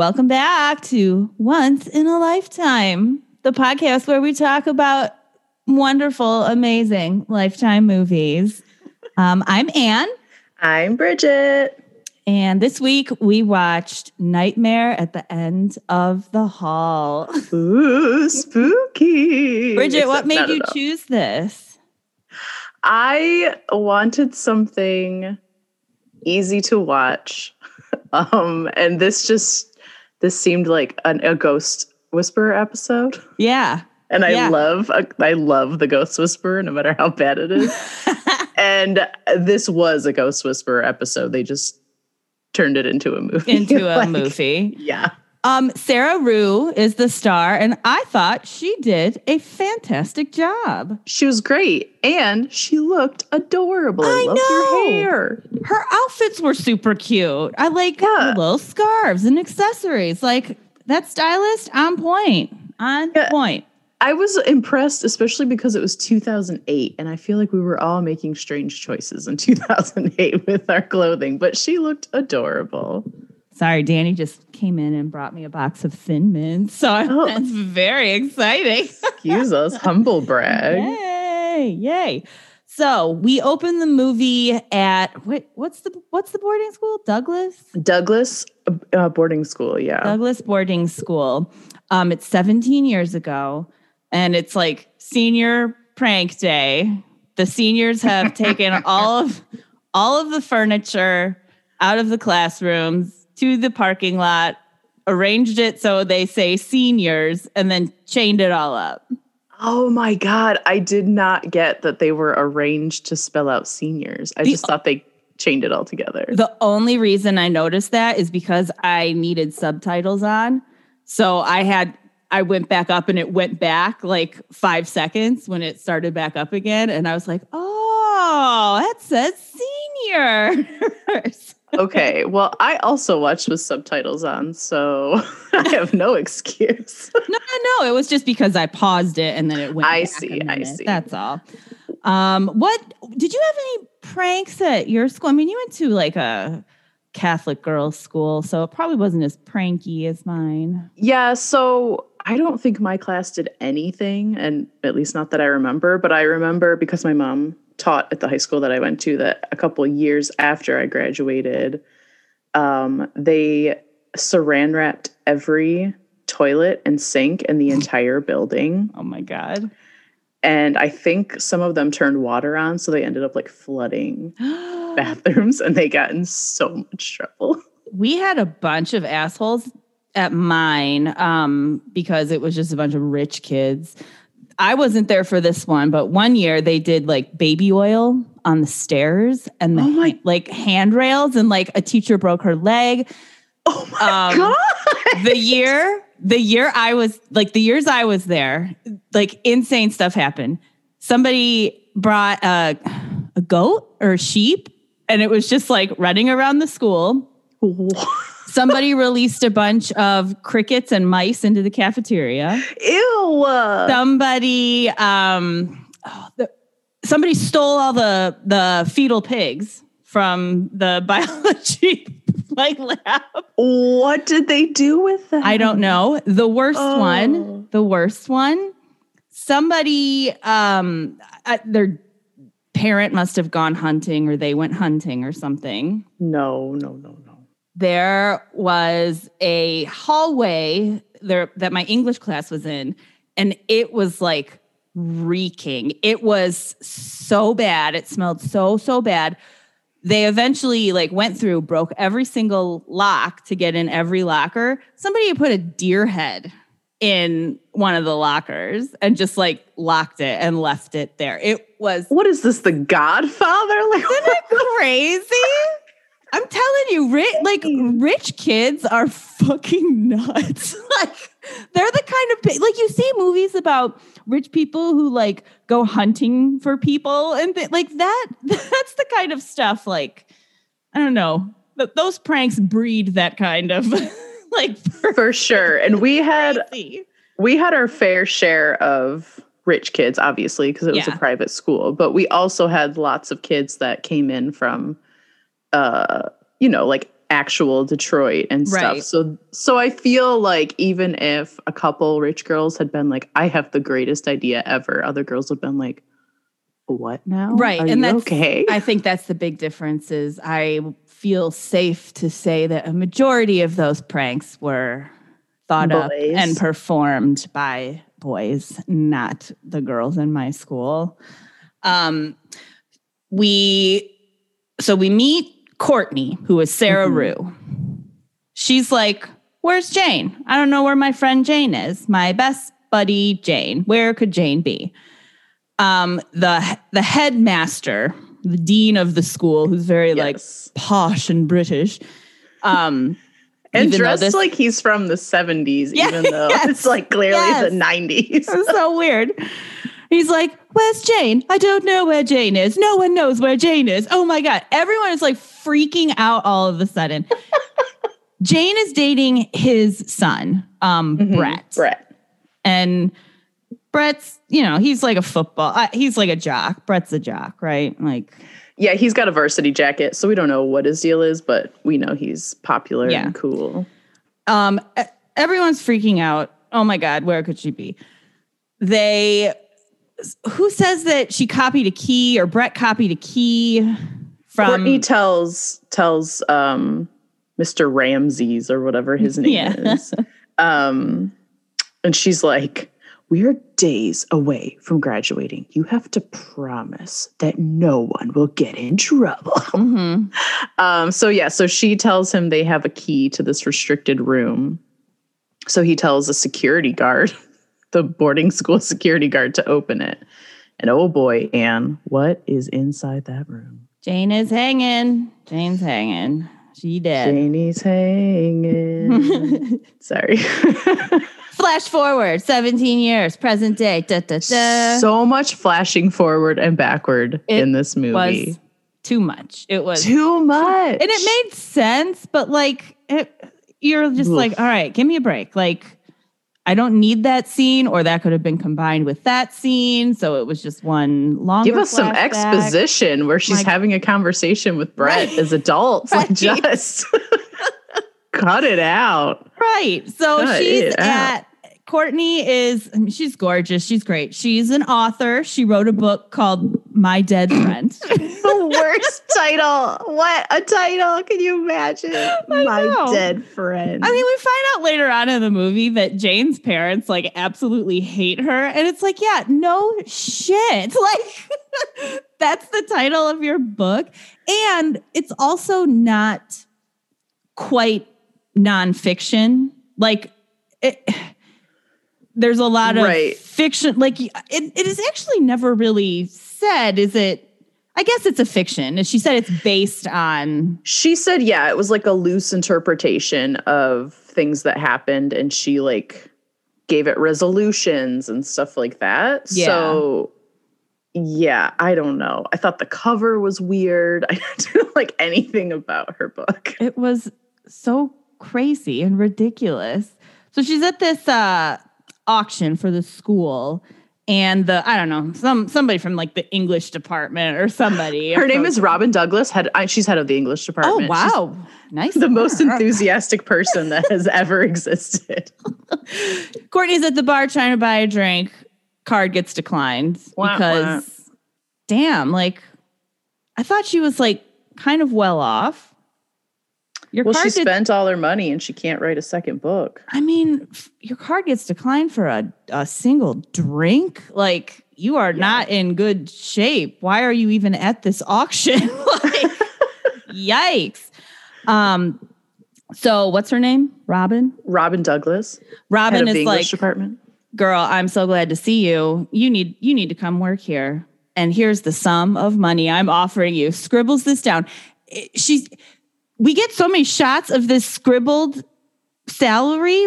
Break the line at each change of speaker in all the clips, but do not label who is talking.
Welcome back to Once in a Lifetime, the podcast where we talk about wonderful, amazing lifetime movies. Um, I'm Anne.
I'm Bridget.
And this week we watched Nightmare at the End of the Hall.
Ooh, spooky.
Bridget, what made you choose this?
I wanted something easy to watch. Um, and this just this seemed like an, a ghost whisperer episode.
Yeah.
And I
Yeah.
love I love the ghost whisperer no matter how bad it is. and this was a ghost whisperer episode. They just turned it into a movie.
Into a
Like,
movie.
Yeah.
Um, Sarah Rue is the star, and I thought she did a fantastic job.
She was great and she looked adorable. I,
I
loved
know.
her hair.
Her outfits were super cute. I like
Yeah.
the little scarves and accessories. Like that stylist on point. On
Yeah.
point.
I was impressed, especially because it was 2008, and I feel like we were all making strange choices in 2008 with our clothing. But she looked adorable.
Sorry, Danny just came in and brought me a box of Thin Mints. So
Oh.
that's very exciting.
Excuse us, humble brag.
Yay! Yay! So we open the movie at what? What's the what's the boarding school? Douglas.
Douglas uh, boarding school, yeah.
Douglas boarding school. Um, it's 17 years ago, and it's like senior prank day. The seniors have taken all of all of the furniture out of the classrooms to the parking lot, arranged it so they say seniors, and then chained it all up.
oh my God, I did not get that they were arranged to spell out seniors. I
The-
just thought they chained it all together.
The only reason I noticed that is because I needed subtitles on. So I had I went back up and it went back like five seconds when it started back up again. And I was like, oh, that says seniors.
okay, well, I also watched with subtitles on, so I have no excuse.
no, no, no. It was just because I paused it and then it went.
I see, I see.
That's all. Um, what did you have any pranks at your school? I mean, you went to like a Catholic girls' school, so it probably wasn't as pranky as mine.
Yeah, so I don't think my class did anything, and at least not that I remember, but I remember because my mom taught at the high school that I went to that a couple years after I graduated, um, they saran wrapped every toilet and sink in the entire building.
Oh my god.
And I think some of them turned water on, so they ended up like flooding bathrooms and they got in so much trouble.
we had a bunch of assholes at mine um, because it was just a bunch of rich kids. I wasn't there for this one, but one year they did like baby oil on the stairs and the
Oh my-
like handrails, and like a teacher broke her leg.
Oh my
Um,
god.
The year, the year I was like the years I was there, like insane stuff happened. Somebody brought a, a goat or a sheep, and it was just like running around the school somebody released a bunch of crickets and mice into the cafeteria.
Ew.
Somebody, um, oh, the, somebody stole all the the fetal pigs from the biology like lab.
What did they do with them?
I don't know. The worst
Oh.
one, the worst one. Somebody, um, their parent must have gone hunting, or they went hunting, or something.
No, no, no.
There was a hallway there that my English class was in, and it was like reeking. It was so bad. It smelled so, so bad. They eventually like went through, broke every single lock to get in every locker. Somebody had put a deer head in one of the lockers and just like locked it and left it there. It was
What is this? The Godfather? Like,
isn't it crazy? I'm telling you, rich, like rich kids are fucking nuts. like they're the kind of like you see movies about rich people who like go hunting for people and th- like that. That's the kind of stuff. Like I don't know. Th- those pranks breed that kind of like
for sure. And we had
crazy.
we had our fair share of rich kids, obviously, because it was
Yeah.
a private school. But we also had lots of kids that came in from, uh, you know, like actual Detroit and stuff.
Right.
So so I feel like even if a couple rich girls had been like, I have the greatest idea ever, other girls would have been like, What now?
Right,
Are
and
you
that's-
okay.
I think that's the big difference is I feel safe to say that a majority of those pranks were thought up and performed by boys, not the girls in my school. Um, we so we meet Courtney, who is Sarah
Mhm.
Rue. She's like, "Where's Jane? I don't know where my friend Jane is. My best buddy Jane. Where could Jane be?" Um, the the headmaster, the dean of the school, who's very like posh and British. Um,
and dressed
this-
like he's from the 70s,
Yeah,
even though
yes,
it's like clearly
yes.
the 90s.
It was so weird. He's like, Where's Jane? I don't know where Jane is. No one knows where Jane is. Oh my God. Everyone is like freaking out all of a sudden. Jane is dating his son, um,
Mhm.
Brett.
Brett.
And Brett's, you know, he's like a football, uh, he's like a jock. Brett's a jock, right? Like,
Yeah, he's got a varsity jacket, so we don't know what his deal is, but we know he's popular
Yeah.
and cool.
Um, everyone's freaking out. Oh my God, where could she be? They, who says that she copied a key or Brett copied a key from?
Courtney tells tells um Mr. Ramses or whatever his name
Yeah.
is. Um and she's like, We're days away from graduating. You have to promise that no one will get in trouble.
Mhm.
Um, so yeah, so she tells him they have a key to this restricted room. So he tells a security guard, the boarding school security guard, to open it. And oh boy, Anne, what is inside that room?
Jane is hanging. Jane's hanging. She dead.
Janie's hanging. Sorry.
Flash forward 17 years, present day. Da, da, da.
so much flashing forward and backward
It
in this movie.
was too much. It was.
Too much.
and it made sense, but like, it, you're just
Oof.
like, all right, give me a break. Like, I don't need that scene, or that could have been combined with that scene. So it was just one long.
Give us some exposition where she's
Like-
having a conversation with Brett
Right.
as adults. Like just cut it out.
Right. So
Cut
she's at Courtney is I mean, she's gorgeous. She's great. She's an author. She wrote a book called My Dead Friend.
The worst title. What a title. Can you imagine? My dead friend.
I mean, we find out later on in the movie that Jane's parents like absolutely hate her. And it's like, yeah, no shit. Like, that's the title of your book. And it's also not quite nonfiction. Like, it, there's a lot of
Right.
fiction. Like, it, it is actually never really said, is it? I guess it's a fiction. And she said it's based on
she said, yeah, it was like a loose interpretation of things that happened, and she like gave it resolutions and stuff like that.
Yeah.
So yeah, I don't know. I thought the cover was weird. I didn't like anything about her book.
it was so crazy and ridiculous. So she's at this uh, auction for the school, and the I don't know some somebody from like the English department or somebody.
Her name is Robin Douglas. Head, I, she's head of the English
Oh
department. She's
wow, nice.
the most enthusiastic person that has ever existed.
Courtney's at the bar trying to buy a drink. Card gets declined
Wah,
because, damn, like I thought she was like kind of well off. Your
Well, she
card did
spent all her money and she can't write a second book.
I mean, your card gets declined for a, a single drink. Like, you are not in good shape. Why are you even at this auction? like, yikes. Um, so what's her name? Robin?
Robin Douglas,
Robin is like,
department.
girl, I'm so glad to see you. You need you need to come work here. And here's the sum of money I'm offering you. Scribbles this down. She's we get so many shots of this scribbled salary.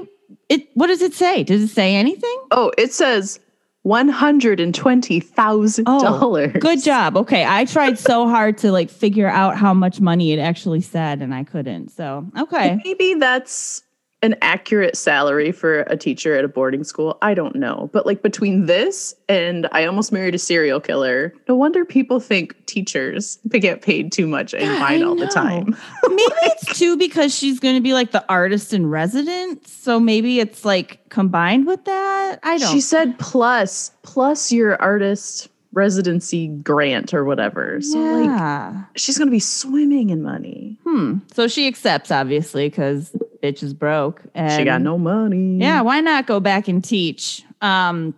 It what does it say? Does it say anything?
Oh, it says one hundred and twenty thousand dollars.
Oh, Good job. Okay. I tried so hard to like figure out how much money it actually said and I couldn't. So okay.
Maybe that's an accurate salary for a teacher at a boarding school? I don't know. But like between this and I almost married a serial killer, no wonder people think teachers get paid too much and
Yeah,
fine all the time.
maybe it's too because she's going to be like the artist in residence. So maybe it's like combined with that. I don't.
She said plus plus your artist residency grant or whatever. So like
yeah.
she's gonna be swimming in money.
hmm. So she accepts, obviously, because bitch is broke. And
she got no money.
Yeah, why not go back and teach? Um,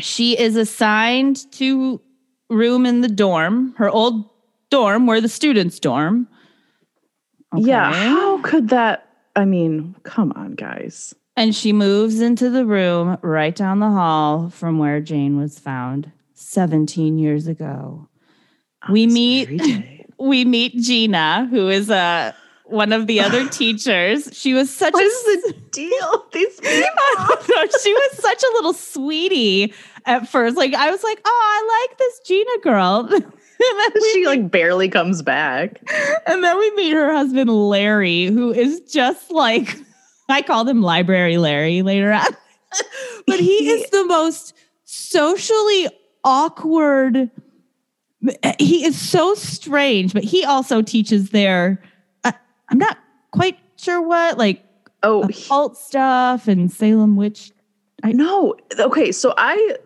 she is assigned to room in the dorm, her old dorm, where the students dorm.
Yeah. How could that? I mean, come on, guys.
And she moves into the room right down the hall from where Jane was found 17 years ago. We meet we meet Gina, who is uh, one of the other teachers. She was such
What
a
is the deal? These people.
she was such a little sweetie at first. Like I was like, oh, I like this Gina girl.
she like barely comes back.
and then we meet her husband Larry, who is just like I called him Library Larry later on. but he is the most socially awkward. He is so strange, but he also teaches there. I'm not quite sure what, like
Oh
occult stuff and Salem witch
I know. Okay, so I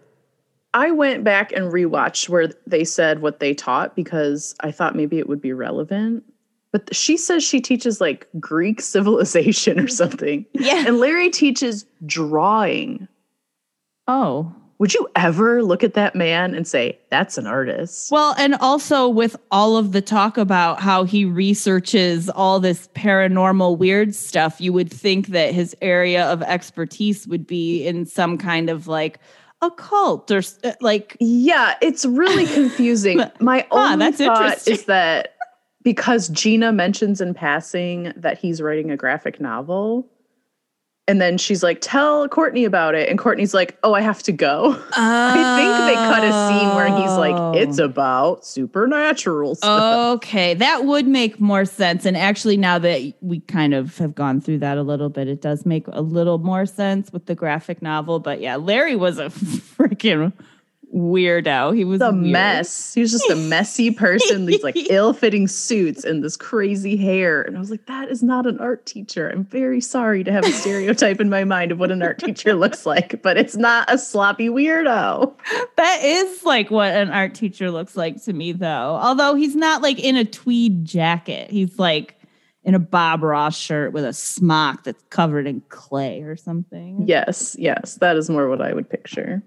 I went back and rewatched where they said what they taught because I thought maybe it would be relevant. But she says she teaches like Greek civilization or something.
Yeah.
And Larry teaches drawing.
Oh.
Would you ever look at that man and say, that's an artist?
Well, and also with all of the talk about how he researches all this paranormal weird stuff, you would think that his area of expertise would be in some kind of like occult or uh, like
Yeah, it's really confusing. My only thought is that because Gina mentions in passing that he's writing a graphic novel, and then she's like, "Tell Courtney about it," and Courtney's like, "Oh, I have to go." I think they cut a scene where he's
Oh.
like, "It's about supernatural stuff."
Okay, that would make more sense. And actually, now that we kind of have gone through that a little bit, it does make a little more sense with the graphic novel. But yeah, Larry was a freaking weirdo. He was
a
weird.
mess. He was just a messy person, these like ill-fitting suits and this crazy hair. And I was like, that is not an art teacher. I'm very sorry to have a stereotype in my mind of what an art teacher looks like, but it's not a sloppy weirdo.
That is like what an art teacher looks like to me, though. Although he's not like in a tweed jacket, he's like in a Bob Ross shirt with a smock that's covered in clay or something.
Yes, yes, that is more what I would picture.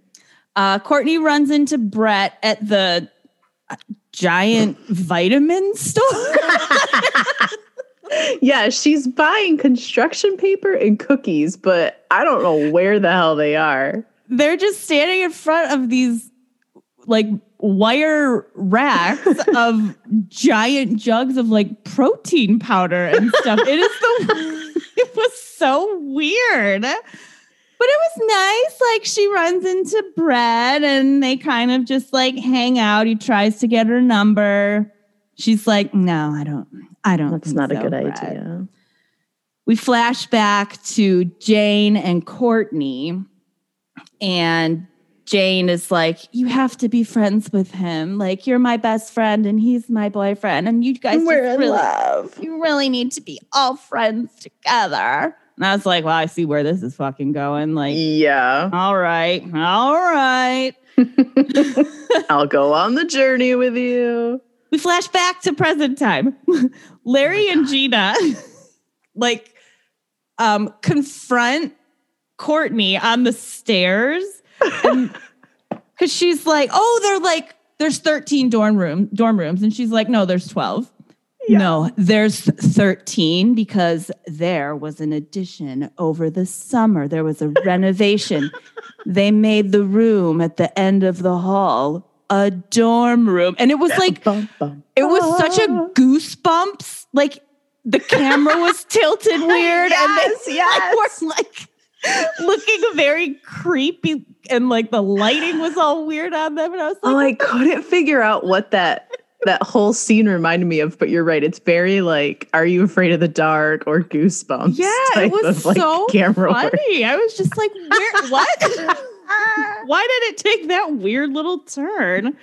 Uh, Courtney runs into Brett at the uh, giant vitamin store.
Yeah, she's buying construction paper and cookies, but I don't know where the hell they are.
They're just standing in front of these like wire racks of giant jugs of like protein powder and stuff. It is the it was so weird. But it was nice. Like she runs into Brett and they kind of just like hang out. He tries to get her number. She's like, no, I don't. I don't.
That's not a good
Brett."
idea.
we flash back to Jane and Courtney, and Jane is like, You have to be friends with him. Like, you're my best friend, and he's my boyfriend. And you guys
We're in
really,
love.
you really need to be all friends together. And I was like, Well, I see where this is fucking going. Like,
Yeah.
all right, all right.
I'll go on the journey with you.
we flash back to present time. Larry and Gina like um confront Courtney on the stairs because she's like, oh, they're like, there's 13 dorm room dorm rooms, and she's like, no, there's 12. No, there's 13 because there was an addition over the summer. There was a renovation. they made the room at the end of the hall a dorm room. And it was like,
Bum, bum.
it was such a ah. goosebumps. Like the camera was tilted weird.
Yes,
and they
yes.
were like looking very creepy. And like the lighting was all weird on them. And I was oh, like,
Oh, I couldn't figure out what that that whole scene reminded me of, but you're right. It's very like, are you afraid of the dark or goosebumps?
Yeah, it was
of, like,
so
camera work.
funny. I was just like, where what? Why did it take that weird little turn?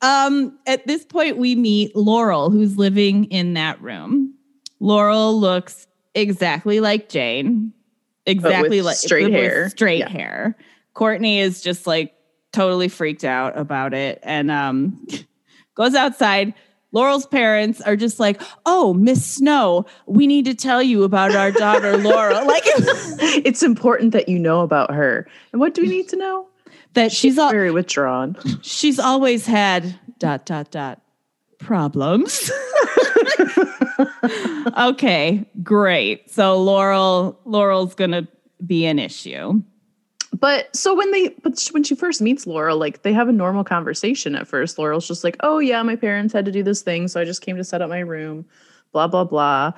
Um, at this point, we meet Laurel, who's living in that room. Laurel looks exactly like Jane, exactly like
straight hair.
Straight
Yeah.
hair. Courtney is just like totally freaked out about it, and um, goes outside. Laurel's parents are just like, "Oh, Miss Snow, we need to tell you about our daughter Laurel." Like
it's important that you know about her. And what do we need to know?
that she's all
very withdrawn.
she's always had dot dot dot problems. okay, great. So Laurel Laurel's gonna be an issue.
But so when they, but when she first meets Laurel, like they have a normal conversation at first. Laurel's just like, oh yeah, my parents had to do this thing. So I just came to set up my room, blah, blah, blah.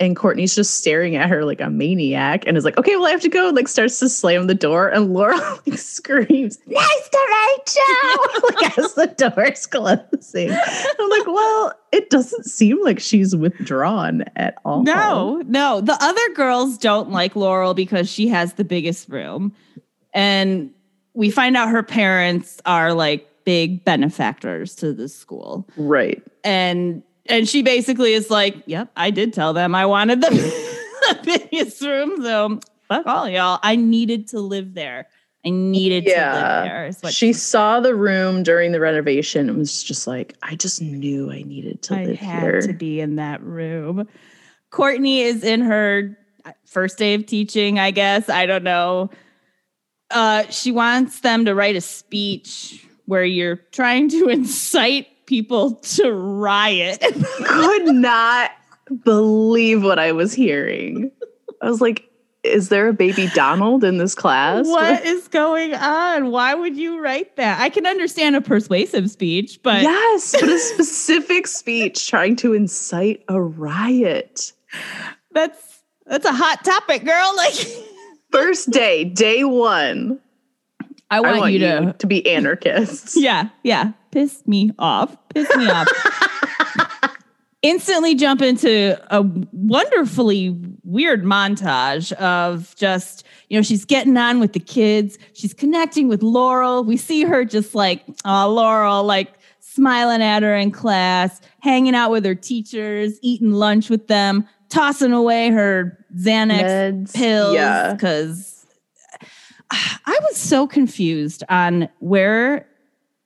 And Courtney's just staring at her like a maniac and is like, okay, well, I have to go. And like starts to slam the door. And Laurel like screams, nice to meet you. like as the door's closing. I'm like, well, it doesn't seem like she's withdrawn at all.
No, no. The other girls don't like Laurel because she has the biggest room. And we find out her parents are like big benefactors to the school.
Right.
and and she basically is like, "Yep, I did tell them I wanted the, the biggest room, so fuck all y'all. I needed to live there. I needed to live there." Is what
she saw the room during the renovation and was just like, I just knew I needed to live there.
I
live
had
here.
to be in that room. Courtney is in her uh, first day of teaching, I guess. I don't know. Uh, she wants them to write a speech where you're trying to incite people to riot.
I could not believe what I was hearing. I was like, is there a baby Donald in this class?
what is going on? Why would you write that? I can understand a persuasive speech, but
yes, but a specific speech trying to incite a riot.
that's that's a hot topic, girl. Like
First day, day one.
I
I
want,
want
you
you
to
to be anarchists.
Yeah, yeah. Piss me off. Piss me off. Instantly jump into a wonderfully weird montage of just, you know, she's getting on with the kids. She's connecting with Laurel. We see her just like, oh, Laurel, like smiling at her in class, hanging out with her teachers, eating lunch with them, tossing away her Xanax
Meds.
pills
Yeah.
because I was so confused on where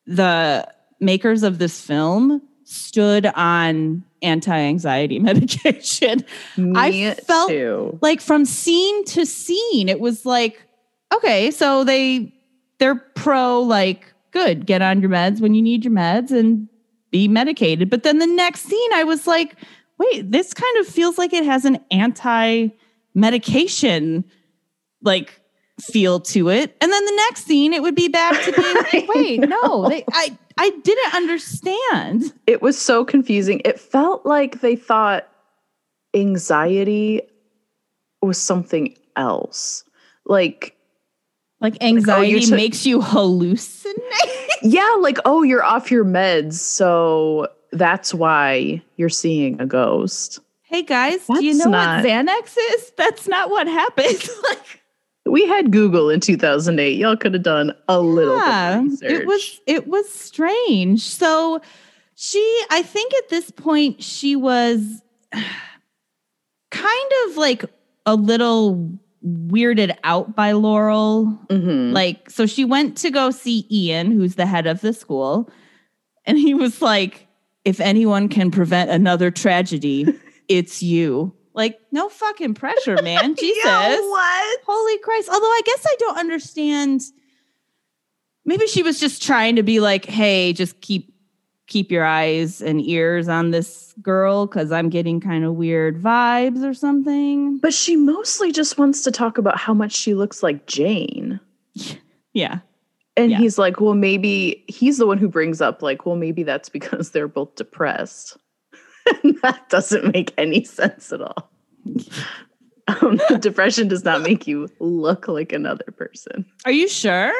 the makers of this film stood on anti-anxiety medication.
Me
I felt-
too.
Like from scene to scene, it was like, okay, so they they're pro like good, get on your meds when you need your meds and be medicated. But then the next scene, I was like, wait, this kind of feels like it has an anti-medication like feel to it. And then the next scene, it would be back to being like, wait, no, they, I I didn't understand.
It was so confusing. It felt like they thought anxiety was something else. Like,
Like oh, anxiety
took-
makes you hallucinate.
yeah, like, oh, you're off your meds. So that's why you're seeing a ghost.
Hey guys, do you know
not-
what Xanax is? That's not what happens. like,
We had Google in 2008. Y'all could have done a little
yeah,
bit of research.
it was it was strange. So she, I think at this point she was kind of like a little weirded out by Laurel.
Mhm.
Like, so she went to go see Ian, who's the head of the school, and he was like, "If anyone can prevent another tragedy, it's you." Like, no fucking pressure, man. Jesus.
Yeah, what?
Holy Christ. Although I guess I don't understand. Maybe she was just trying to be like, hey, just keep keep your eyes and ears on this girl because I'm getting kind of weird vibes or something.
But she mostly just wants to talk about how much she looks like Jane.
Yeah.
And
Yeah.
he's like, well, maybe he's the one who brings up, like, well, maybe that's because they're both depressed. and that doesn't make any sense at all. Um, depression does not make you look like another person.
Are you sure?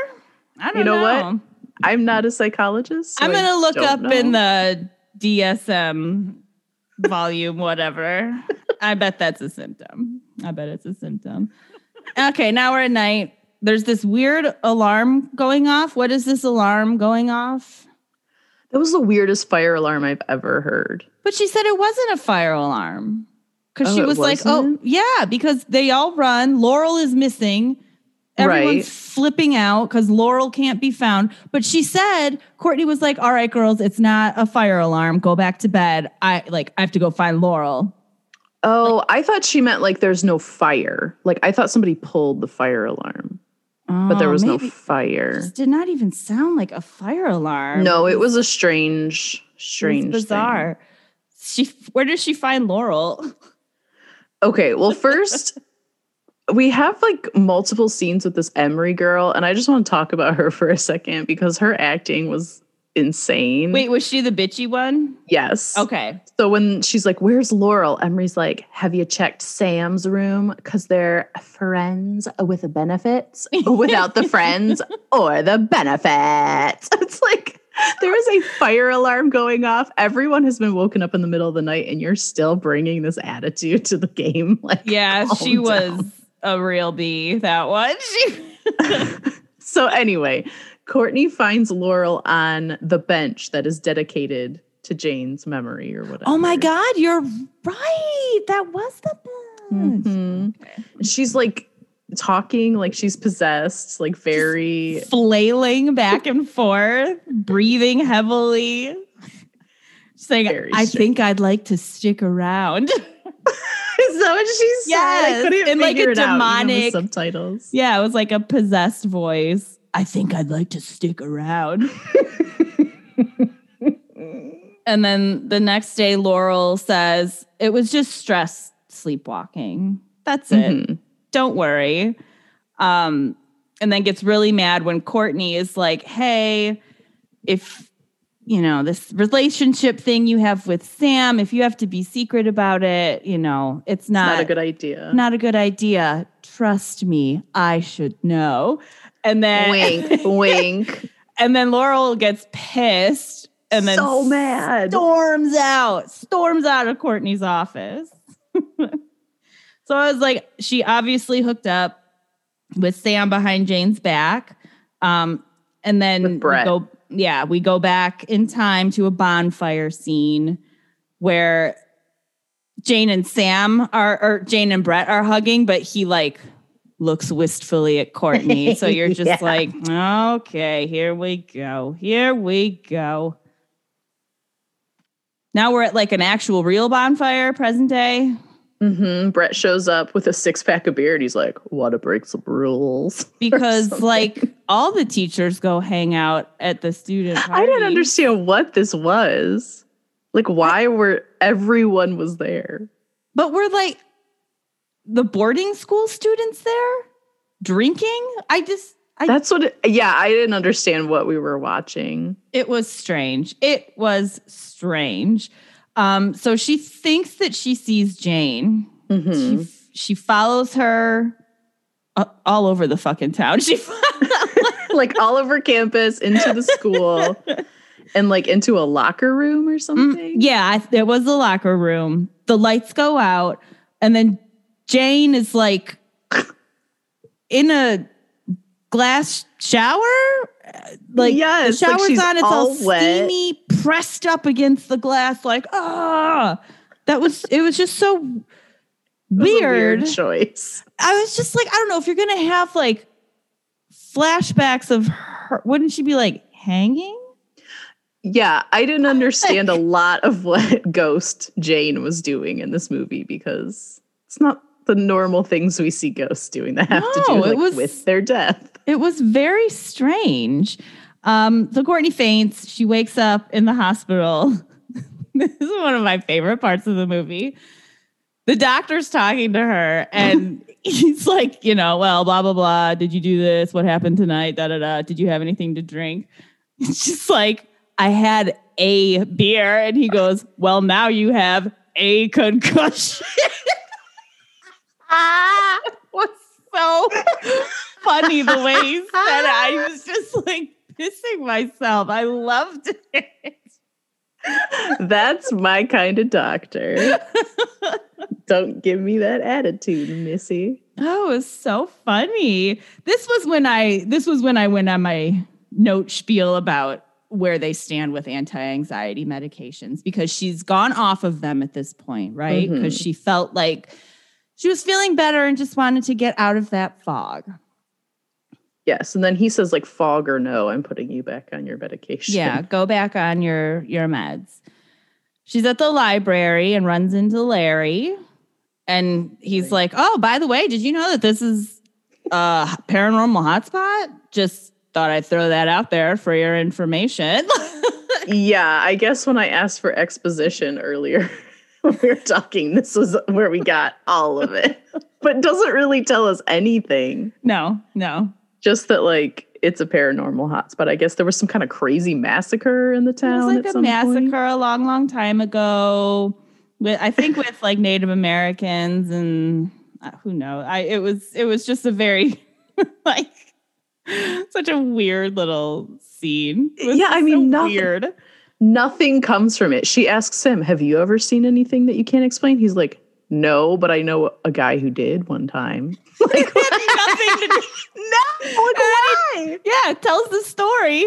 I don't know.
You know what? I'm not a psychologist. so
I'm gonna look up
know.
in the DSM volume, whatever. I bet that's a symptom. I bet it's a symptom. Okay, now we're at night. There's this weird alarm going off. What is this alarm going off?
That was the weirdest fire alarm I've ever heard.
But she said it wasn't a fire alarm. Because
Oh,
she was like, oh, yeah, because they all run. Laurel is missing. Everyone's
Right.
flipping out because Laurel can't be found. But she said, Courtney was like, all right, girls, it's not a fire alarm. Go back to bed. I like, I have to go find Laurel.
Oh, I thought she meant like there's no fire. Like I thought somebody pulled the fire alarm, but there was no fire.
This did not even sound like a fire alarm.
No, it was a strange,
It was
strange,
bizarre. She, where does she find Laurel?
Okay, well, first we have like multiple scenes with this Emery girl, and I just want to talk about her for a second because her acting was insane.
Wait, was she the bitchy one?
yes.
Okay.
So when she's like, "Where's Laurel?" Emery's like, "Have you checked Sam's room? Because they're friends with the benefits, without the friends or the benefits." It's like there is a fire alarm going off. Everyone has been woken up in the middle of the night, and you're still bringing this attitude to the game. Like,
Yeah, she was a real bee, that one. She,
so anyway, Courtney finds Laurel on the bench that is dedicated to Jane's memory or whatever.
oh my God, you're right. That was the bench.
Mhm.
Okay.
she's like talking like she's possessed, like very.
Flailing back and forth, breathing heavily. Saying,
Very
I
strange.
think I'd like to stick around.
Is that what she said?
Yes,
I couldn't
in, like, a
it out, with
demonic-
subtitles.
yeah, it was like a possessed voice. I think I'd like to stick around. And then the next day, Laurel says, It was just stress sleepwalking. That's it.
Mhm.
Don't worry. Um, and then gets really mad when Courtney is like, Hey, if you know this relationship thing you have with Sam, if you have to be secret about it, you know, it's
It's
not,
not a good idea.
not a good idea. Trust me, I should know. And then
wink, wink.
and then Laurel gets pissed and then
so mad.
storms out, storms out of Courtney's office. so I was like, she obviously hooked up with Sam behind Jane's back. Um, and then go, yeah, we go back in time to a bonfire scene where Jane and Sam are, or Jane and Brett are hugging, but he like looks wistfully at Courtney. So you're just
Yeah.
like, okay, here we go. Here we go. Now we're at like an actual real bonfire, present day.
hmm Brett shows up with a six pack of beer and he's like, "Want to break some rules?"
Because like all the teachers go hang out at the student
I didn't understand what this was. Like, why were everyone was there?
But we're like the boarding school students there drinking. I just I
That's what. It, yeah, I didn't understand what we were watching.
it was strange. It was strange. Um, so she thinks that she sees Jane.
Mhm.
She she follows her uh, all over the fucking town. She
like all over campus, into the school, and like into a locker room or something.
Mm, yeah, I, it was the locker room. The lights go out, and then Jane is like in a glass shower. Like
Yes,
the
like
shower's
she's
on, it's all,
all
steamy, pressed up against the glass. Like ah, that was it. Was just so
a
weird.
choice.
I was just like, I don't know if you're gonna have like flashbacks of her. Wouldn't she be like hanging?
Yeah, I didn't understand a lot of what Ghost Jane was doing in this movie because it's not the normal things we see ghosts doing that have to do
No,
like,
was-
with their death.
It was very strange. Um, so Courtney faints. She wakes up in the hospital. this is one of my favorite parts of the movie. The doctor's talking to her, and he's like, you know, well, blah blah blah. Did you do this? What happened tonight? Da da da. Did you have anything to drink? She's like, I had a beer, and he goes, well, now you have a concussion. ah, it was so funny the way he said it. I was just like pissing myself. I loved it.
That's my kind of doctor. Don't give me that attitude, Missy.
Oh, it was so funny. This was when I this was when I went on my note spiel about where they stand with anti-anxiety medications because she's gone off of them at this point, right? Because
Mhm.
she felt like she was feeling better and just wanted to get out of that fog.
Yes, and then he says like fog or no, I'm putting you back on your medication.
Yeah, go back on your your meds. She's at the library and runs into Larry. And he's
Right.
like, Oh, by the way, did you know that this is a paranormal hotspot? Just thought I'd throw that out there for your information.
Yeah, I guess when I asked for exposition earlier, we were talking, this was where we got all of it. But doesn't really tell us anything.
no, no.
Just that like it's a paranormal hotspot. I guess there was some kind of crazy massacre in the
It
town.
was
at
like a massacre
point.
a long, long time ago. With I think with like Native Americans and uh, who knows. I it was it was just a very like such a weird little scene.
Yeah, I
so
mean, nothing-
weird.
Nothing comes from it. She asks him, Have you ever seen anything that you can't explain? He's like, No, but I know a guy who did one time. Like,
nothing to do.
no, why?
Yeah, it tells the story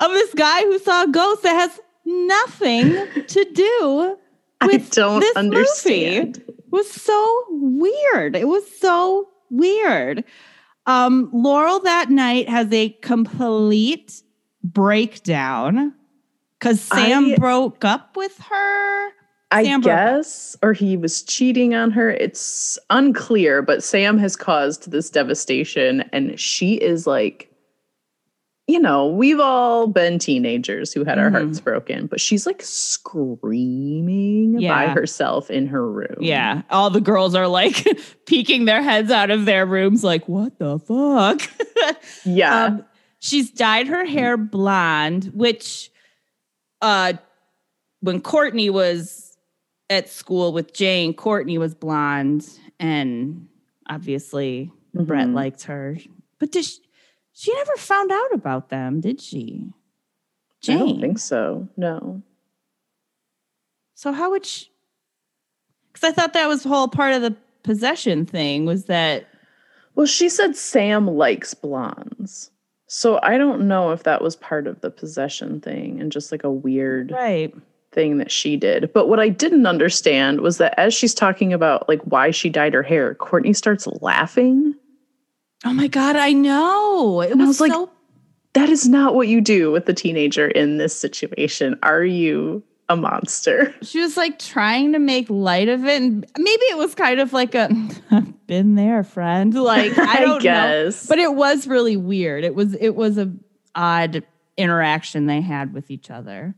of this guy who saw a ghost that has nothing to do
I don't
this
understand.
Movie. It was so weird. It was so weird. Um, Laurel that night has a complete breakdown because Sam
I-
broke up with her.
I
Sam
guess, or he was cheating on her. It's unclear, but Sam has caused this devastation, and she is like, you know, we've all been teenagers who had our
Mhm.
hearts broken, but she's like screaming by herself in her room.
Yeah, all the girls are like peeking their heads out of their rooms, like, what the fuck?
Yeah.
Um, she's dyed her hair blonde, which uh when Courtney was at school with Jane, Courtney was blonde and obviously Brett
Mhm.
liked her. But did she, she never found out about them, did she?
I don't think so. No.
So how would she because I thought that was the whole part of the possession thing was that
Well, she said Sam likes blondes. So I don't know if that was part of the possession thing and just like a weird
right.
thing that she did. But what I didn't understand was that as she's talking about like why she dyed her hair, Courtney starts laughing.
Oh my god, I know. It was,
was like,
so
That is not what you do with the teenager in this situation. Are you a monster?
she was like trying to make light of it and maybe it was kind of like a been there friend like i don't know.
guess.
but it was really weird. It was it was a odd interaction they had with each other.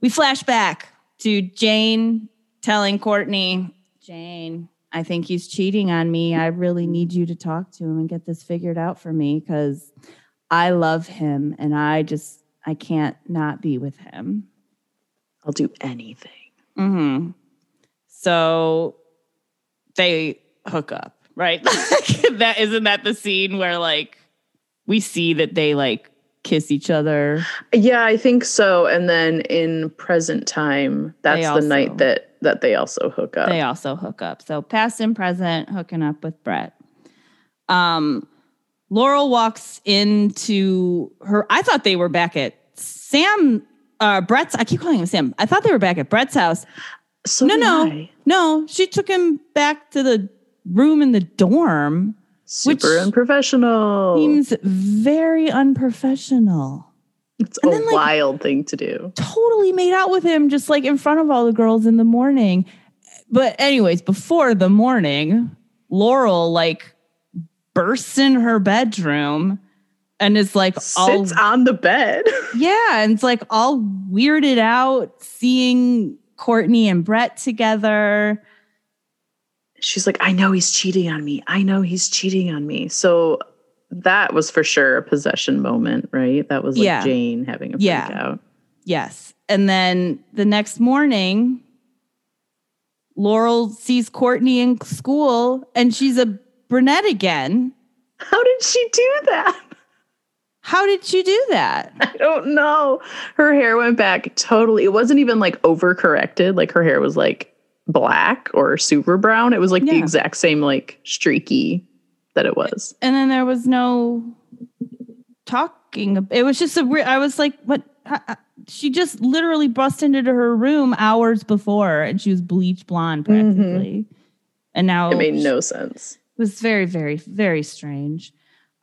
We flash back to jane telling courtney jane i think he's cheating on me. I really need you to talk to him and get this figured out for me because i love him and i just i can't not be with him
I'll do anything.
hmm So they hook up, right? that isn't that the scene where like we see that they like kiss each other.
Yeah, I think so. And then in present time, that's the night that that they also hook up.
They also hook up. So past and present hooking up with Brett. Um Laurel walks into her I thought they were back at Sam uh Brett's I keep calling him Sam. I thought they were back at Brett's house.
so
No, no.
I.
No, she took him back to the room in the dorm.
super unprofessional.
seems very unprofessional.
it's
and
a
then, like-
wild thing to do.
Totally made out with him just like in front of all the girls in the morning. But anyways, before the morning, Laurel like bursts in her bedroom and is like all
Sits on the bed.
yeah, and it's like all weirded out seeing Courtney and Brett together.
She's like, I know he's cheating on me. I know he's cheating on me. So that was for sure a possession moment, right? That was like
Yeah.
Jane having a freak out.
Yes. And then the next morning, Laurel sees Courtney in school and she's a brunette again.
How did she do that?
How did you do that?
I don't know. Her hair went back totally. It wasn't even like overcorrected. Like her hair was like black or super brown. It was like the exact same like streaky that it was.
And then there was no talking. It was just a weird. I was like, what? She just literally bust into her room hours before, and she was bleach blonde mm-hmm. practically. And now
It made no sense.
It was very, very, very strange.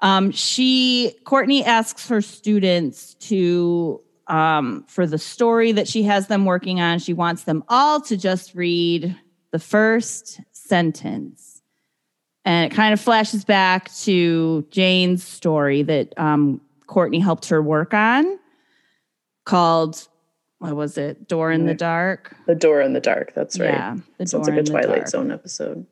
Um, she Courtney asks her students to um, for the story that she has them working on. She wants them all to just read the first sentence, and it kind of flashes back to Jane's story that um, Courtney helped her work on, called what was it? Door in the Dark.
The door in the dark. That's right.
Yeah, the
Sounds
door
like a Twilight. Zone episode.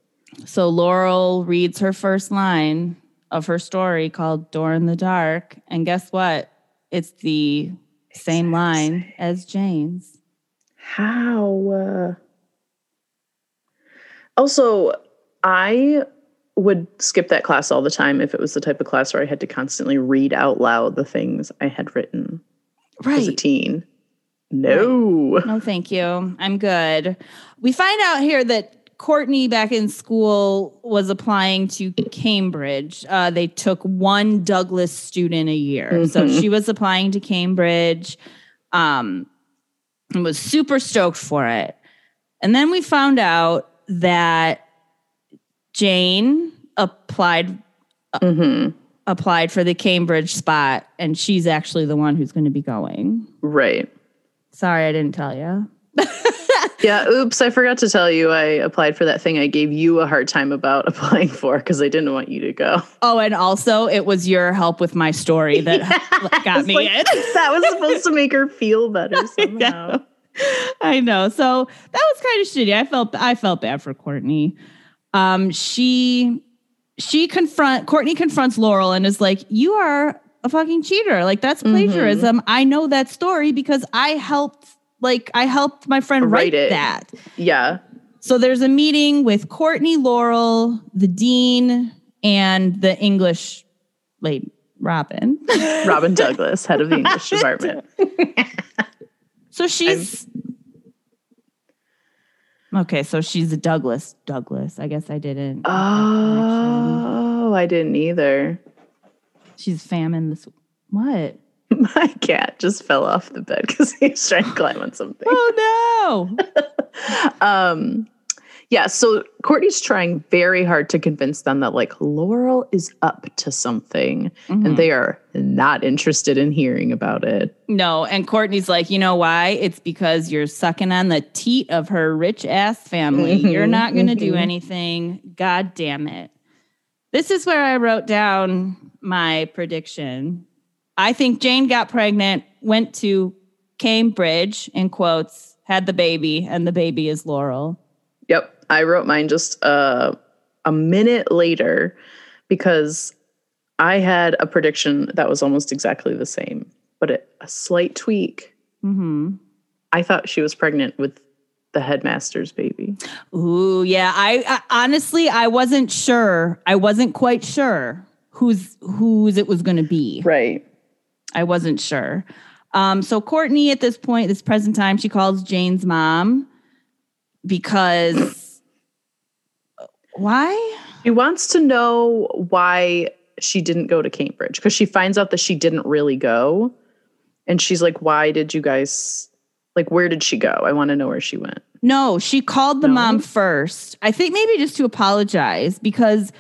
So Laurel reads her first line of her story called Door in the Dark. And guess what? It's the same line as Jane's.
How? Uh... Also, I would skip that class all the time if it was the type of class where I had to constantly read out loud the things I had written as a teen. No.
No, thank you. I'm good. We find out here that Courtney back in school was applying to Cambridge. Uh, they took one Douglas student a year. So
Mhm.
she was applying to Cambridge um, and was super stoked for it. And then we found out that Jane applied
hmm
applied for the Cambridge spot and she's actually the one who's going to be going.
Right.
Sorry I didn't tell you.
Yeah. Oops. I forgot to tell you I applied for that thing I gave you a hard time about applying for because I didn't want you to go.
Oh, and also it was your help with my story that got me
like,
in.
that was supposed to make her feel better somehow.
I know. So that was kind of shitty. I felt I felt bad for Courtney. Um, she she confront Courtney confronts Laurel and is like, "You are a fucking cheater. Like that's
Mhm.
plagiarism. I know that story because I helped. Like I helped my friend
Write
write,
it.
that.
Yeah.
So there's a meeting with Courtney Laurel, the dean, and the English lady, Robin.
Robin Douglas, head of the English department.
So she's okay. So she's a Douglas. Douglas. I guess I didn't.
Oh, I didn't either.
she's famine. This what?
My cat just fell off the bed because he was trying to climb on something.
Oh no!
Um, yeah, so Courtney's trying very hard to convince them that like Laurel is up to something
Mhm.
and they are not interested in hearing about it.
no, and Courtney's like, you know why? It's because you're sucking on the teat of her rich ass family.
Mhm,
You're not going to do
mhm.
anything. God damn it! This is where I wrote down my prediction. I think Jane got pregnant, went to Cambridge, in quotes, had the baby, and the baby is Laurel.
Yep, I wrote mine just uh, a minute later because I had a prediction that was almost exactly the same, but it, a slight tweak.
hmm
I thought she was pregnant with the headmaster's baby.
Ooh, yeah. I, I honestly, I wasn't sure. I wasn't quite sure whose whose it was going to be.
Right.
I wasn't sure. Um, so Courtney, at this point, this present time, she calls Jane's mom because why?
She wants to know why she didn't go to Cambridge because she finds out that she didn't really go. And she's like, Why did you guys, like, where did she go? I want to know where she went.
No, she called the
No?
mom first. I think maybe just to apologize because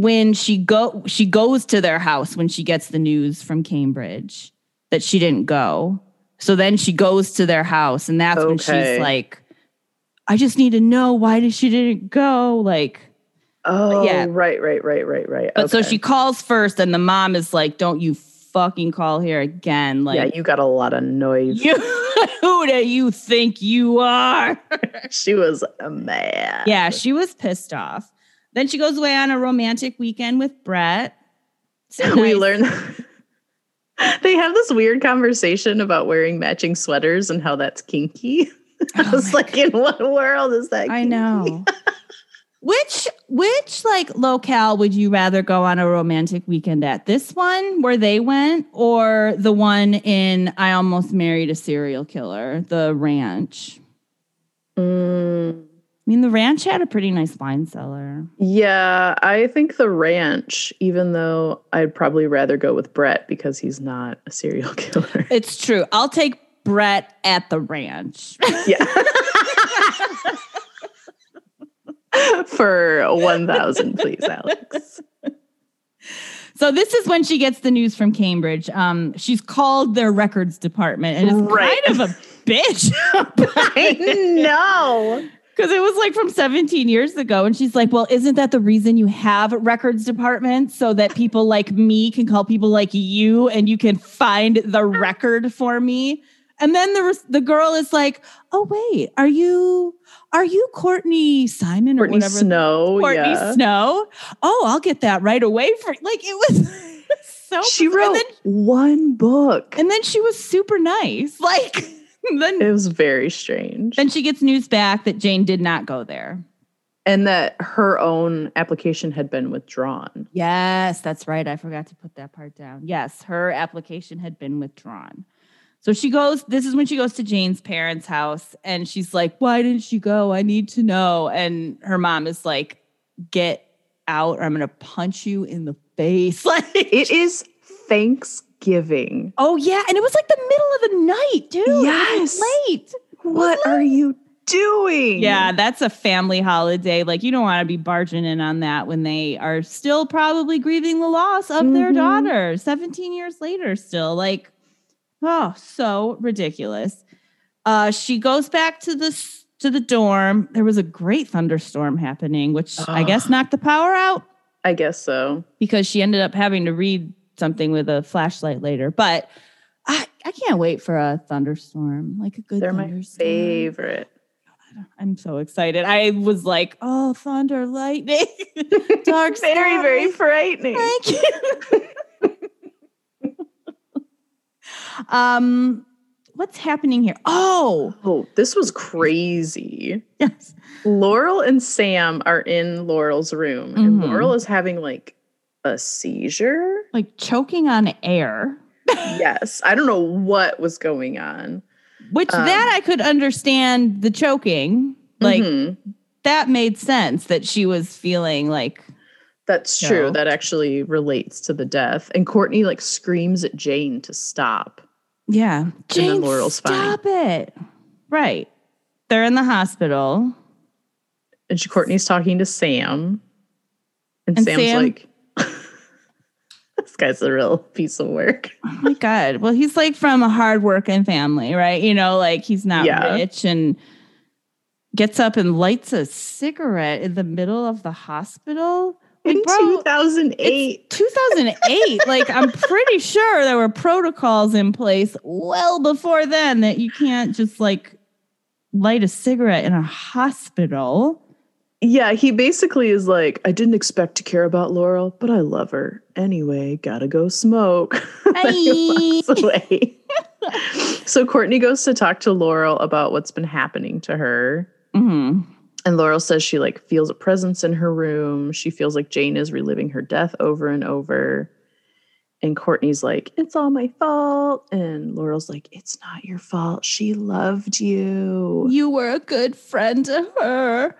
when she go she goes to their house when she gets the news from Cambridge that she didn't go. So then she goes to their house and that's when she's like I just need to know why did she didn't go like
Oh,
yeah.
right, right, right, right, right.
but so she calls first and the mom is like don't you fucking call here again like
yeah, you got a lot of noise.
you who do you think you are?
she was a mad.
Yeah, she was pissed off. Then she goes away on a romantic weekend with Brett. It's
we learn they have this weird conversation about wearing matching sweaters and how that's kinky. I
Oh
was like, in what world is that?
I
kinky?
know. Which which like locale would you rather go on a romantic weekend at? This one where they went, or the one in I almost married a serial killer, the ranch?
Mm,
I mean, the ranch had a pretty nice wine cellar.
yeah, I think the ranch, even though I'd probably rather go with Brett because he's not a serial killer.
It's true. I'll take Brett at the ranch.
yeah. For 1000 please, Alex.
So this is when she gets the news from Cambridge. Um, she's called their records department and is
Right.
kind of a bitch
I know.
Because it was like from 17 years ago. And she's like, "Well, isn't that the reason you have records department so that people like me can call people like you and you can find the record for me?" And then the res- the girl is like, "Oh wait, are you are you Courtney Simon or
Courtney
whatever?"
Snow.
Courtney
yeah.
Snow. Oh, I'll get that right away for like it was so
She
bizarre.
wrote
then,
one book.
and then she was super nice. Like then
It was very strange.
then she gets news back that Jane did not go there.
and that her own application had been withdrawn.
Yes, that's right. I forgot to put that part down. Yes, her application had been withdrawn. So she goes, this is when she goes to Jane's parents' house and she's like, Why didn't she go? I need to know. And her mom is like, Get out or I'm gonna punch you in the face. Like
It is Thanksgiving.
Oh yeah, and it was like the middle of the night, dude. It
Yes.
late.
What are you doing?
Yeah, that's a family holiday. Like you don't want to be barging in on that when they are still probably grieving the loss of their
Mhm.
daughter 17 years later still. Like oh, so ridiculous. Uh she goes back to the to the dorm. There was a great thunderstorm happening, which I guess knocked the power out
I guess so.
because she ended up having to read something with a flashlight later. But I, I can't wait for a thunderstorm, like a good
They're my
thunderstorm.
favorite.
I'm so excited. I was like, oh, thunder, lightning, dark
very, very frightening.
Thank you. um, what's happening here? Oh,
Oh, this was crazy.
yes.
Laurel and Sam are in Laurel's room, and
Mhm.
Laurel is having like a seizure.
Like choking on air,
yes. I don't know what was going on.
which
Um,
that I could understand the choking. Like
Mhm.
that made sense that she was feeling like
That's true.
No.
That actually relates to the death. And Courtney like screams at Jane to stop.
Yeah.
then
Jane,
Laurel's fine.
stop it. Right. They're in the hospital.
And she Courtney's talking to Sam. And,
And
Sam's
Sam-
like This guy's a real piece of work.
Oh my God. Well, he's like from a hardworking family, right? You know, like he's not
Yeah.
rich and gets up and lights a cigarette in the middle of the hospital. Like,
In
bro,
2008.
2008. like, I'm pretty sure there were protocols in place well before then that you can't just like light a cigarette in a hospital.
Yeah, he basically is like, I didn't expect to care about Laurel, but I love her. Anyway, gotta go smoke. Away. so Courtney goes to talk to Laurel about what's been happening to her.
hmm
And Laurel says she like feels a presence in her room. She feels like Jane is reliving her death over and over. And Courtney's like, it's all my fault. And Laurel's like, it's not your fault. She loved you.
You were a good friend to her.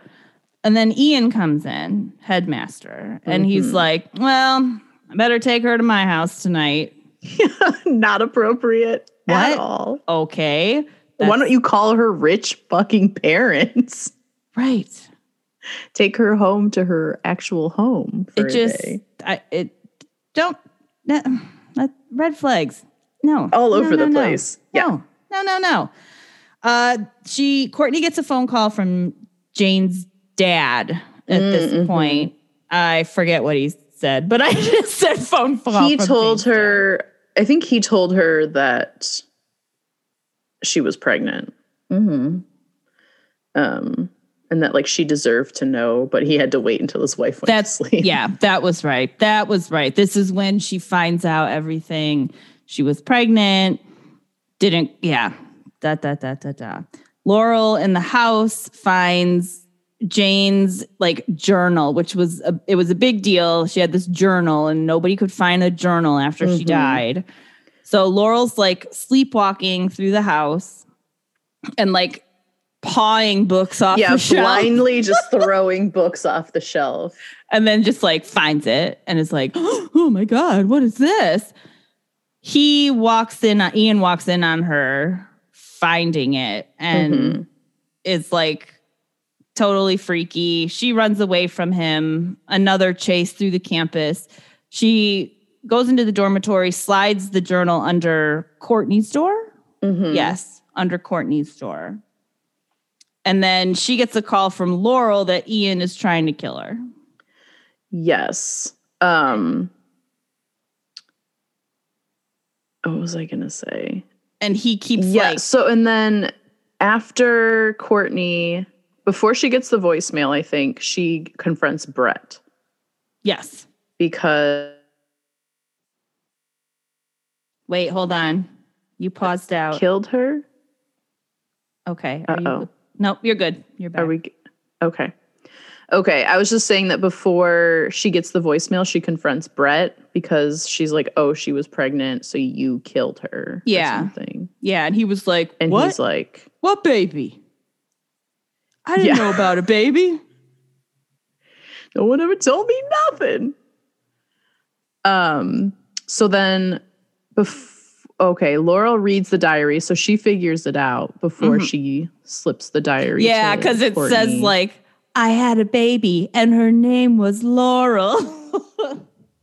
And then Ian comes in, headmaster, and he's
Mhm.
like, Well, I better take her to my house tonight.
not appropriate at all.
Okay.
Why don't you call her rich fucking parents?
Right.
Take her home to her actual home
it just. I, it, don't, no, no, red flags. No.
All over
no,
the
no.
place. Yeah.
No, no, no, no. Uh, she Courtney gets a phone call from Jane's dad at this
Mm, mhm.
point. I forget what he said, but I just said phone call.
he told her i think he told her that she was pregnant
Mm-hmm.
um and that like she deserved to know but he had to wait until his wife went
That's
to sleep
yeah, that was right. That was right. This is when she finds out everything. She was pregnant. Didn't yeah. Da da da da da. Laurel in the house finds Jane's like journal, which was a, it was a big deal. She had this journal, and nobody could find a journal after she
Mhm.
died. So Laurel's like sleepwalking through the house and like pawing books off
yeah,
the shelf,
blindly just throwing books off the shelf.
and then just like finds it and is like, "Oh my god, what is this?" He walks in. Ian walks in on her finding it, and
Mhm.
is like totally freaky. She runs away from him. Another chase through the campus. She goes into the dormitory, slides the journal under Courtney's door.
Mhm.
Yes, under Courtney's door. And then she gets a call from Laurel that Ian is trying to kill her.
Yes. Um what was I gonna say?
And he keeps
yeah.
like,
so and then after Courtney, before she gets the voicemail, I think she confronts Brett
yes.
because
Wait, hold on. You paused out.
killed her.
Okay. Are you, nope, you're good. You're back.
Are we okay? Okay, I was just saying that before she gets the voicemail, she confronts Brett because she's like, "Oh, she was pregnant, so you killed her." or
Yeah.
something.
yeah. And he was like,
And
what?
he's like,
What baby? I didn't
Yeah.
know about a baby.
No one ever told me nothing. Um, so then bef- okay, Laurel reads the diary, so she figures it out before
Mhm.
she slips the diary.
Yeah, because it says like, I had a baby and her name was Laurel.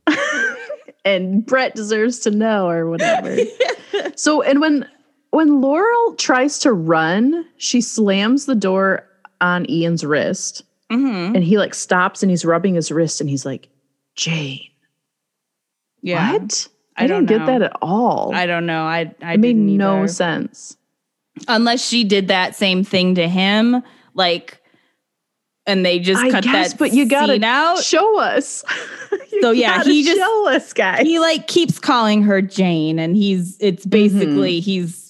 and Brett deserves to know or whatever. so and when when Laurel tries to run, she slams the door on Ian's wrist
hmm
and he like stops and he's rubbing his wrist and he's like, Jane,
Yeah.
what?
I
I,
don't
didn't get that at all.
I don't know. I, I
it made no
either.
sense.
Unless she did that same thing to him, like, and they just
I
cut
guess,
that
but you gotta
scene out.
Show us.
So, yeah, he just-
show us, guys.
he like keeps calling her Jane, and he's
Mm-hmm.
it's basically he's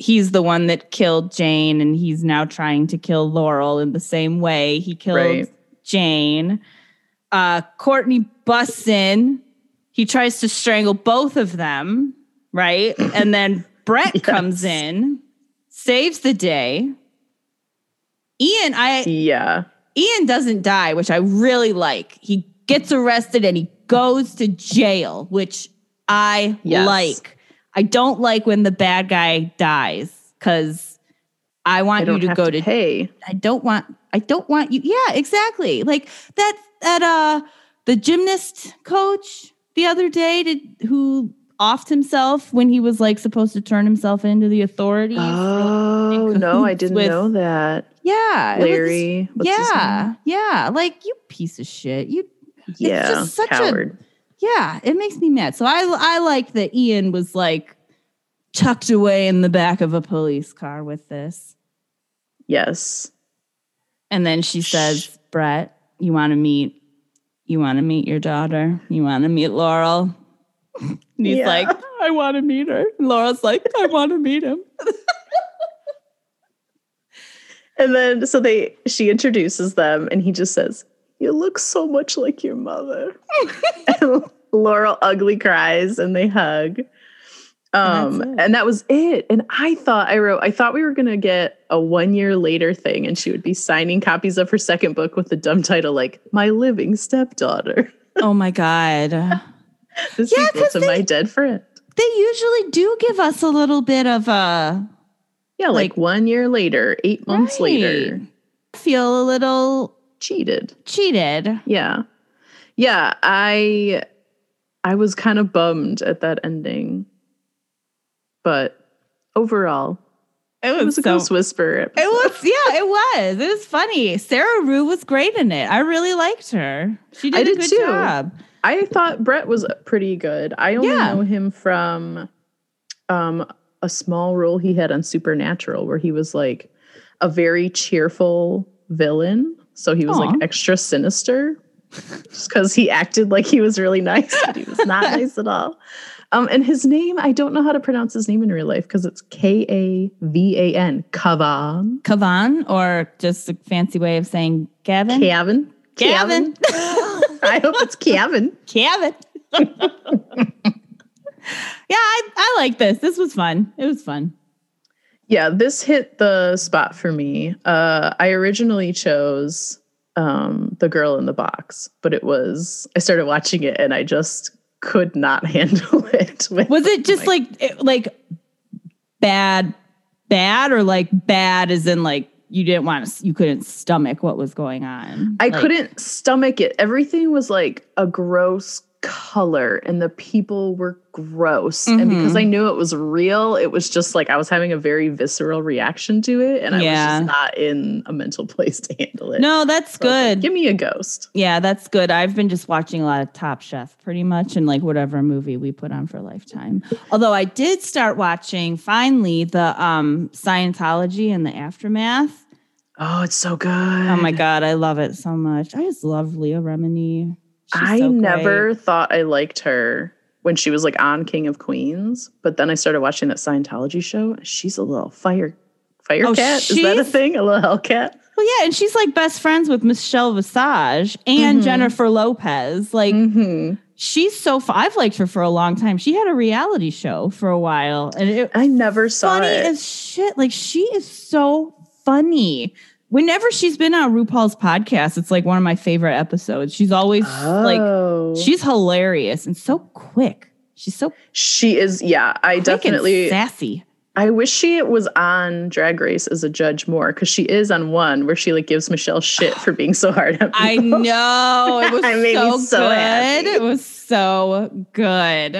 he's the one that killed Jane, and he's now trying to kill Laurel in the same way he killed
Right.
Jane. Uh, Courtney busts in. He tries to strangle both of them, right? And then Brett
Yes.
comes in, saves the day. Ian, I
yeah.
Ian doesn't die, which I really like. He gets arrested and he goes to jail, which I
Yes.
like. I don't like when the bad guy dies because I
I
want you to go
to, pay.
I don't want. I don't want you. Yeah, exactly. Like that. That uh, the gymnast coach the other day did who offed himself when he was like supposed to turn himself into the authorities.
Oh no, I didn't
with
know that.
yeah, was-
Larry. his
yeah, yeah. Like you piece of shit. You?
Yeah.
just such a-
coward.
Yeah, it makes me mad. So I I like that Ian was like tucked away in the back of a police car with this.
yes.
And then she says, "Brett, you want to meet you want to meet your daughter? You want to meet Laurel?" And he's
Yeah.
like, "I want to meet her." And Laurel's like, "I want to meet him."
And then so they she introduces them and he just says, You look so much like your mother. Laurel ugly cries and they hug. Um
And
and, that was it. And I thought I wrote I thought we were gonna get a one year later thing and she would be signing copies of her second book with the dumb title like My Living Stepdaughter.
oh my god.
the
Yeah,
sequel to
they-
my dead friend.
They usually do give us a little bit of a
Yeah, like,
Like-
one year later, eight months later,
Right. feel a little
cheated.
cheated.
Yeah. Yeah, I I was kind of bummed at that ending. But overall,
It
it was a
so-
ghost whisper.
It was, yeah, it was. It was funny. Sarah Rue was great in it. I really liked her. She did,
I
a
did
good
too.
job.
I thought Brett was pretty good. I only
Yeah.
know him from um a small role he had on Supernatural where he was like a very cheerful villain. So he was
Aw.
like extra sinister just because he acted like he was really nice, but he was not nice at all. Um, and his name, I don't know how to pronounce his name in real life because it's K A V A N. Kavan.
Kavan, or just a fancy way of saying Gavin?
Kevin.
Kevin.
I hope it's Kevin.
Kevin. yeah, I, I like this. This was fun. It was fun.
Yeah, this hit the spot for me. Uh, I originally chose um, The Girl in the Box, but it was, I started watching it and I just could not handle it. with-
Was it just like it- like bad, bad, or like bad as in like you didn't want to, you couldn't stomach what was going on?
I
Like,
couldn't stomach it. Everything was like a gross color and the people were gross. And because. I knew it was real, it was just like I was having a very visceral reaction to it. And I
Yeah.
was just not in a mental place to handle it.
No, that's
So was like,
good.
Give me a ghost.
Yeah, that's good. I've been just watching a lot of Top Chef pretty much and like whatever movie we put on for Lifetime. Although I did start watching finally the um Scientology and the aftermath.
Oh, it's so good.
Oh my god, I love it so much. I just love Leah Remini. She's
I
so
never thought I liked her when she was like on King of Queens, but then I started watching that Scientology show. She's a little fire fire
Oh,
cat. Is that a thing? A little Hellcat?
Well, yeah, and she's like best friends with Michelle Visage and
Mhm.
Jennifer Lopez. Like
hmm
she's so I've liked her for a long time. She had a reality show for a while and it
I never saw
funny
it.
as shit. Like she is so funny. Whenever she's been on RuPaul's podcast, it's like one of my favorite episodes. She's always like
Oh.
she's hilarious and so quick. She's so
she is yeah i definitely
sassy.
i wish she was on drag race as a judge more because she is on one where she like gives michelle shit for being so hard on
I know. It was so,
so
good.
happy.
It was so good.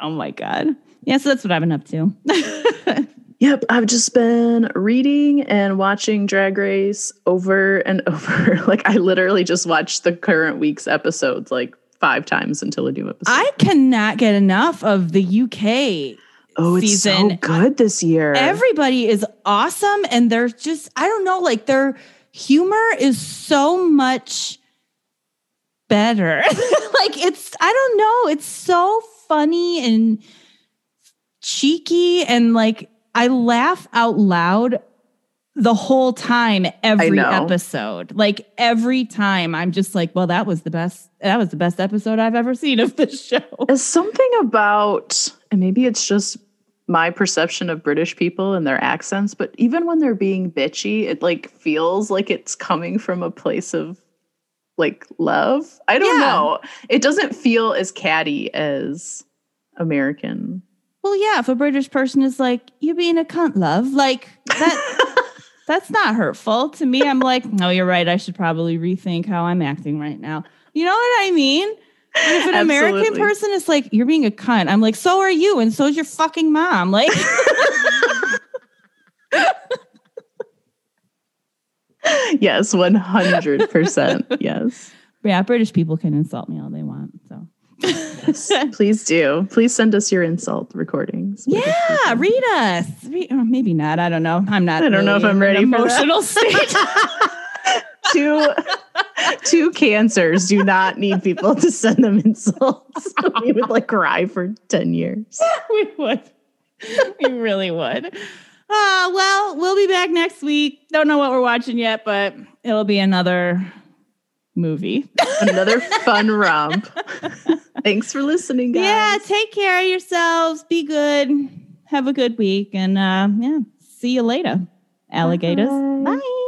Oh my God. Yeah, so that's what I've been up to.
yep i've just been reading and watching drag race over and over. Like i literally just watched the current week's episodes like five times until a new episode.
I cannot get enough of the UK
oh it's so
season.
good this year.
Everybody is awesome and they're just i don't know like their humor is so much better. Like it's i don't know it's so funny and cheeky and like i laugh out loud the whole time every episode like every time i'm just like well that was the best that was the best episode i've ever seen of this show
There's something about, and maybe it's just my perception of British people and their accents, but even when they're being bitchy, it like feels like it's coming from a place of like love. I don't
Yeah.
know. It doesn't feel as catty as American.
Well, yeah, if a British person is like, you being a cunt, love, like that, that's not hurtful to me. I'm like, no, you're right. I should probably rethink how I'm acting right now. You know what I mean? But if an American person is like, you're being a cunt, I'm like, so are you, and so's your fucking mom. Like,
yes, 100%. yes.
yeah, British people can insult me all they want. So,
Please do. Please send us your insult recordings.
yeah, read us. Read, or maybe not. I don't know. I'm not.
I don't know if I'm ready
emotional state.
two two cancers do not need people to send them insults. we would like cry for 10 years.
we would. We really would. Uh, well, we'll be back next week. Don't know what we're watching yet, but it'll be another movie.
Another fun romp. Thanks for listening, guys.
Yeah, take care of yourselves. Be good. Have a good week. And uh, yeah, see you later, alligators.
Bye.
Bye.